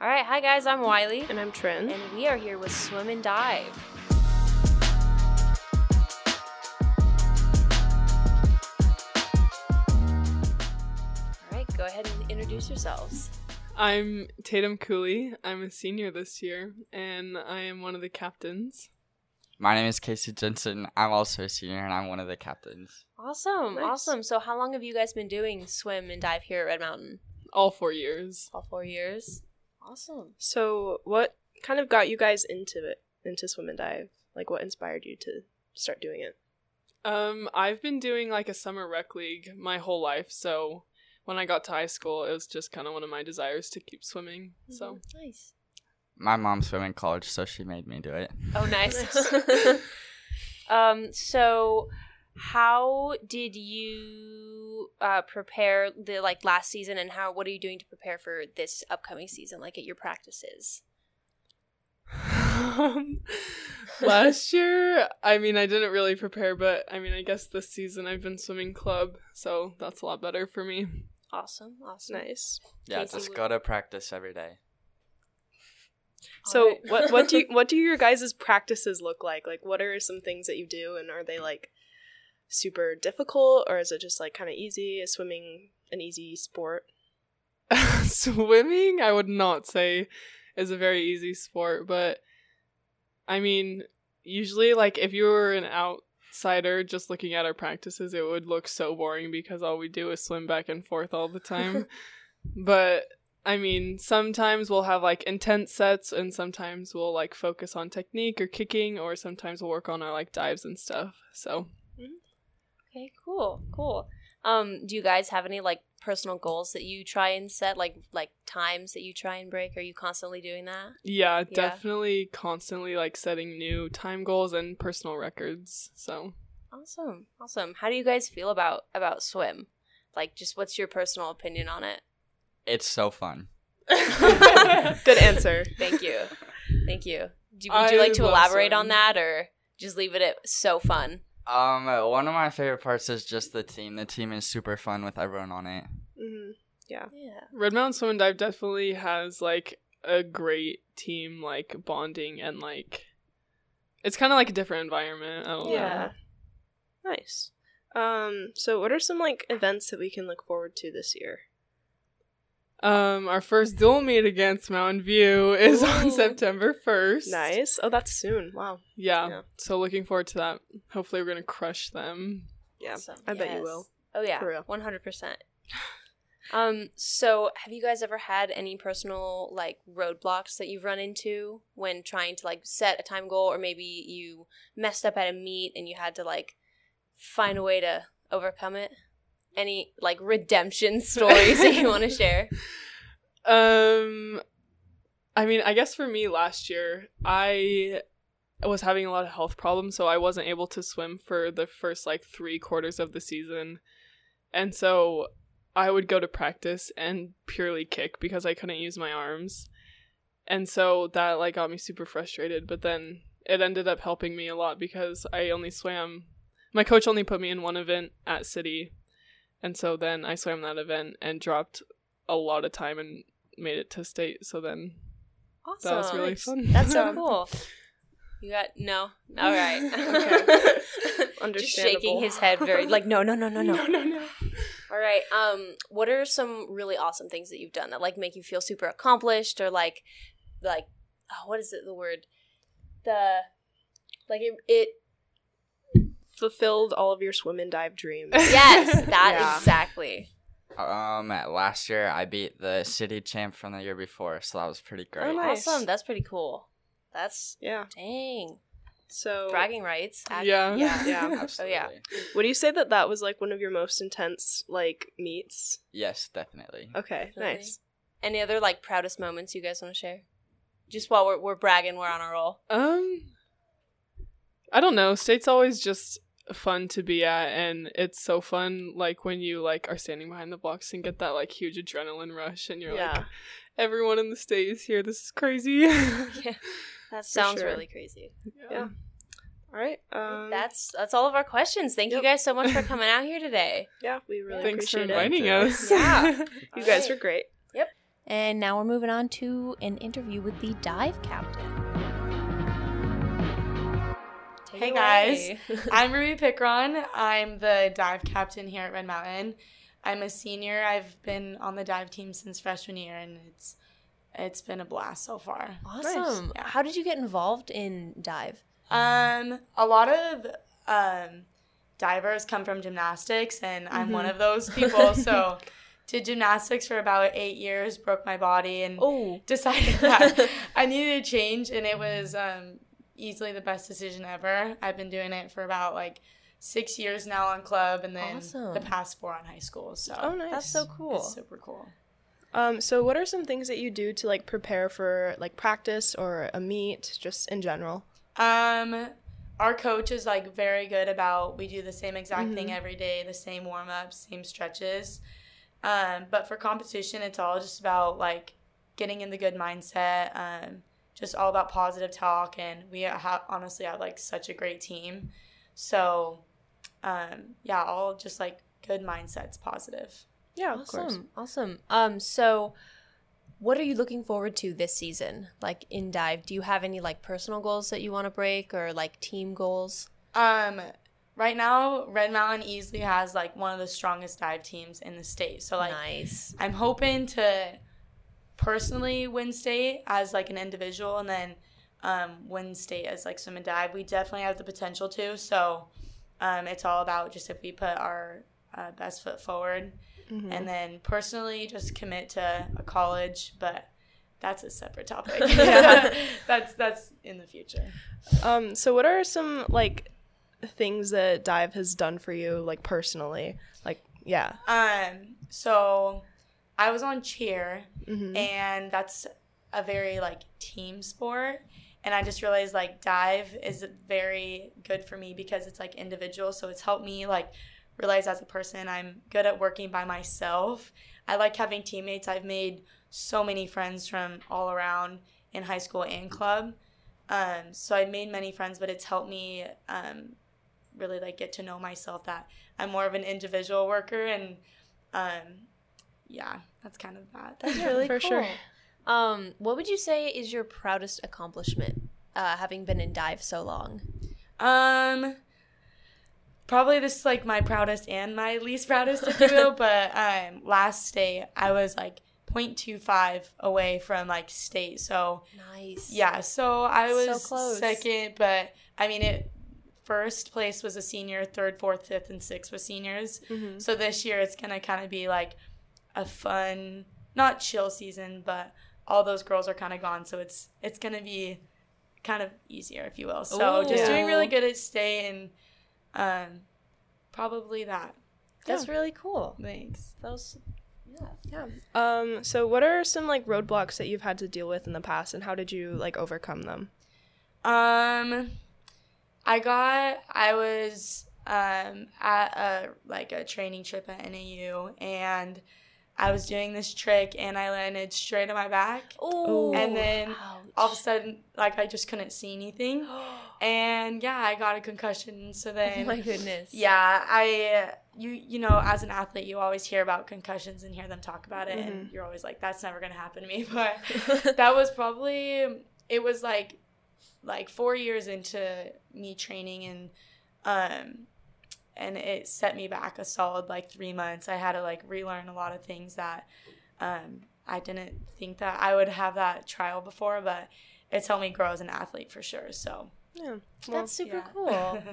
All right, hi guys, I'm Wiley, And I'm Trin. and we are here with Swim and Dive. All right, go ahead and introduce yourselves. I'm Tatum Cooley. I'm a senior this year, and I am one of the captains. My name is Casey Jensen. I'm also a senior, and I'm one of the captains. Awesome, Nice. awesome. So, how long have you guys been doing swim and dive here at Red Mountain? All four years. All four years. Awesome. So, what kind of got you guys into it, into swim and dive? Like, what inspired you to start doing it? Um, I've been doing like a summer rec league my whole life, so when I got to high school, it was just kind of one of my desires to keep swimming. So Mhm, nice. My mom swam in college, so she made me do it. Oh, nice. um, so how did you uh, prepare the like last season, and how what are you doing to prepare for this upcoming season? Like at your practices. Um, last year, I mean, I didn't really prepare, but I mean, I guess this season I've been swimming club, so that's a lot better for me. Awesome, awesome. Nice. Yeah, Casey, just would- go to practice every day. So, Alright. what what do you, what do your guys' practices look like? Like, what are some things that you do, and are they like super difficult, or is it just like kind of easy? Is swimming an easy sport? Swimming, I would not say is a very easy sport, but I mean, usually, like, if you were an outsider just looking at our practices, it would look so boring because all we do is swim back and forth all the time. but I mean, sometimes we'll have like intense sets, and sometimes we'll like focus on technique or kicking, or sometimes we'll work on our like dives and stuff. So, Okay, cool, cool. Um, do you guys have any like personal goals that you try and set, like like times that you try and break? Are you constantly doing that? yeah, Yeah. definitely constantly like setting new time goals and personal records. So, Awesome, awesome. How do you guys feel about about swim? Like, just what's your personal opinion on it? It's so fun. Good answer. Thank you, thank you. Do, would you I like to love elaborate on that, or just leave it at so fun? Um, one of my favorite parts is just the team. The team is super fun with everyone on it. hmm Yeah. Red Mountain Swim and Dive definitely has like a great team like bonding and like it's kind of like a different environment. I don't know. Yeah. Nice. Um. So, what are some like events that we can look forward to this year? Um, our first dual meet against Mountain View is on September first. Nice. Oh, that's soon. Wow. Yeah. Yeah. So looking forward to that. Hopefully, we're gonna crush them. Yeah. Awesome. I bet you will. Oh yeah, For real. one hundred percent. Um, so have you guys ever had any personal like roadblocks that you've run into when trying to like set a time goal, or maybe you messed up at a meet and you had to like find a way to overcome it? Any like redemption stories that you want to share? Um, I mean, I guess for me last year, I was having a lot of health problems, so I wasn't able to swim for the first like three quarters of the season, and so I would go to practice and purely kick because I couldn't use my arms, and so that like got me super frustrated. But then it ended up helping me a lot because I only swam. My coach only put me in one event at City, and so then I swam that event and dropped a lot of time and made it to state. So then Awesome. that was really fun. That's so cool. You got no. All right. Okay. Just shaking his head very like no no no no no. no, no, no. All right. Um, what are some really awesome things that you've done that like make you feel super accomplished or like, like, oh, what is it? The word, the, like it. it fulfilled all of your swim and dive dreams. yes, that Yeah. exactly. Um, last year I beat the city champ from the year before, so that was pretty great. Oh, nice. Awesome. That's pretty cool. That's Yeah. dang So, bragging rights. act- Yeah. Yeah. Yeah. Absolutely. yeah. would you say that that was like one of your most intense like meets? Yes, definitely. Okay, Definitely. nice. Any other like proudest moments you guys want to share? Just while we're we're bragging, we're on a roll. Um, I don't know. State's always just fun to be at, and it's so fun. Like when you like are standing behind the blocks and get that like huge adrenaline rush, and you're Yeah. like, everyone in the state is here. This is crazy. Yeah. That sounds sure. really crazy. Yeah. All right. Um, that's that's all of our questions. Thank you guys so much for coming out here today. yeah. We really Thanks for appreciate it. inviting Thank us. Yeah. You guys were great. Yep. And now we're moving on to an interview with the dive captain. Hey guys. I'm Ruby Pickron. I'm the dive captain here at Red Mountain. I'm a senior. I've been on the dive team since freshman year, and it's it's been a blast so far. awesome. Yeah. How did you get involved in dive? Um, a lot of um, divers come from gymnastics, and I'm one of those people. so, did gymnastics for about eight years, broke my body, and Oh, decided that I needed a change, and it was um, easily the best decision ever. I've been doing it for about like six years now on club, and then Awesome. the past four on high school. So Oh, nice. that's so cool. it's super cool. Um, so what are some things that you do to like prepare for like practice or a meet, just in general? Um, our coach is like very good about we do the same exact thing every day, the same warm ups, same stretches. Um, but for competition, it's all just about like getting in the good mindset. Um, just all about positive talk, and we have honestly have like such a great team. So, um, yeah, all just like good mindsets, positive. Yeah, of course. awesome. Awesome. Um, so what are you looking forward to this season? Like in dive, do you have any like personal goals that you want to break or like team goals? Um, right now, Red Mountain easily has like one of the strongest dive teams in the state. So like. nice. I'm hoping to personally win state as like an individual and then um, win state as like swim and dive. We definitely have the potential to. So um, it's all about just if we put our uh, best foot forward and then personally just commit to a college, but that's a separate topic. that's that's in the future. Um, so what are some like things that dive has done for you, like personally? Like, yeah. Um, so I was on cheer, Mm-hmm. and that's a very like team sport. And I just realized like dive is very good for me because it's like individual. So it's helped me like realize as a person I'm good at working by myself. I like having teammates. I've made so many friends from all around in high school and club. Um, so I've made many friends, but it's helped me um, really like get to know myself that I'm more of an individual worker and um, yeah, that's kind of that. That's really For cool. sure. Um, what would you say is your proudest accomplishment, uh, having been in dive so long? Um, probably this is like my proudest and my least proudest, if you will. but um, last day I was like 0.25 away from like state, so Nice. yeah. So I So was close. second, but I mean it. First place was a senior, third, fourth, fifth, and sixth was seniors. Mm-hmm. So this year it's gonna kind of be like a fun, not chill season, but all those girls are kind of gone, so it's it's gonna be kind of easier, if you will. So just Ooh. doing really good at state and um, probably that. That's really cool. Thanks. That was, yeah. Yeah. Um, so what are some like roadblocks that you've had to deal with in the past, and how did you like overcome them? Um, I got I was um at a like a training trip at NAU and I was doing this trick and I landed straight on my back. Oh, And then all of a sudden, like I just couldn't see anything, and yeah, I got a concussion. So oh then, my goodness. yeah, I you you know as an athlete, you always hear about concussions and hear them talk about it, and you're always like, that's never gonna happen to me. But that was probably it was like like four years into me training and um and it set me back a solid like three months i had to like relearn a lot of things that um i didn't think that i would have that trial before but it's helped me grow as an athlete for sure so Yeah. That's super yeah. cool.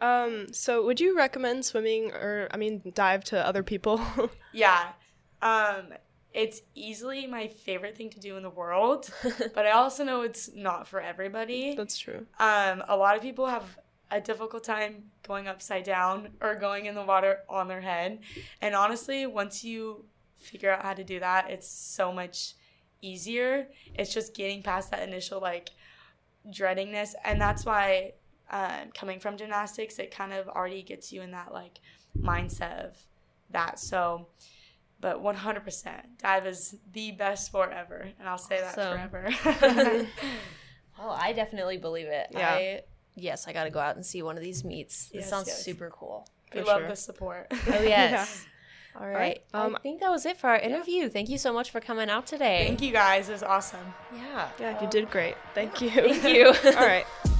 Um, so would you recommend swimming or I mean dive to other people? yeah um it's easily my favorite thing to do in the world but i also know it's not for everybody That's true. Um, a lot of people have a difficult time going upside down or going in the water on their head. And honestly, once you figure out how to do that, it's so much easier. It's just getting past that initial like dreadingness. And that's why um, coming from gymnastics, it kind of already gets you in that like mindset of that. So, but 100%, dive is the best sport ever. And I'll say that Awesome. forever. Oh, I definitely believe it. Yeah. I, yes, I got to go out and see one of these meets. This Yes, sounds yes. super cool. we For love the support. Oh yes. All right. Um, I think that was it for our interview. Thank you so much for coming out today. Thank you guys. It was awesome. Yeah. Yeah, you did great. Thank you. Thank you. All right.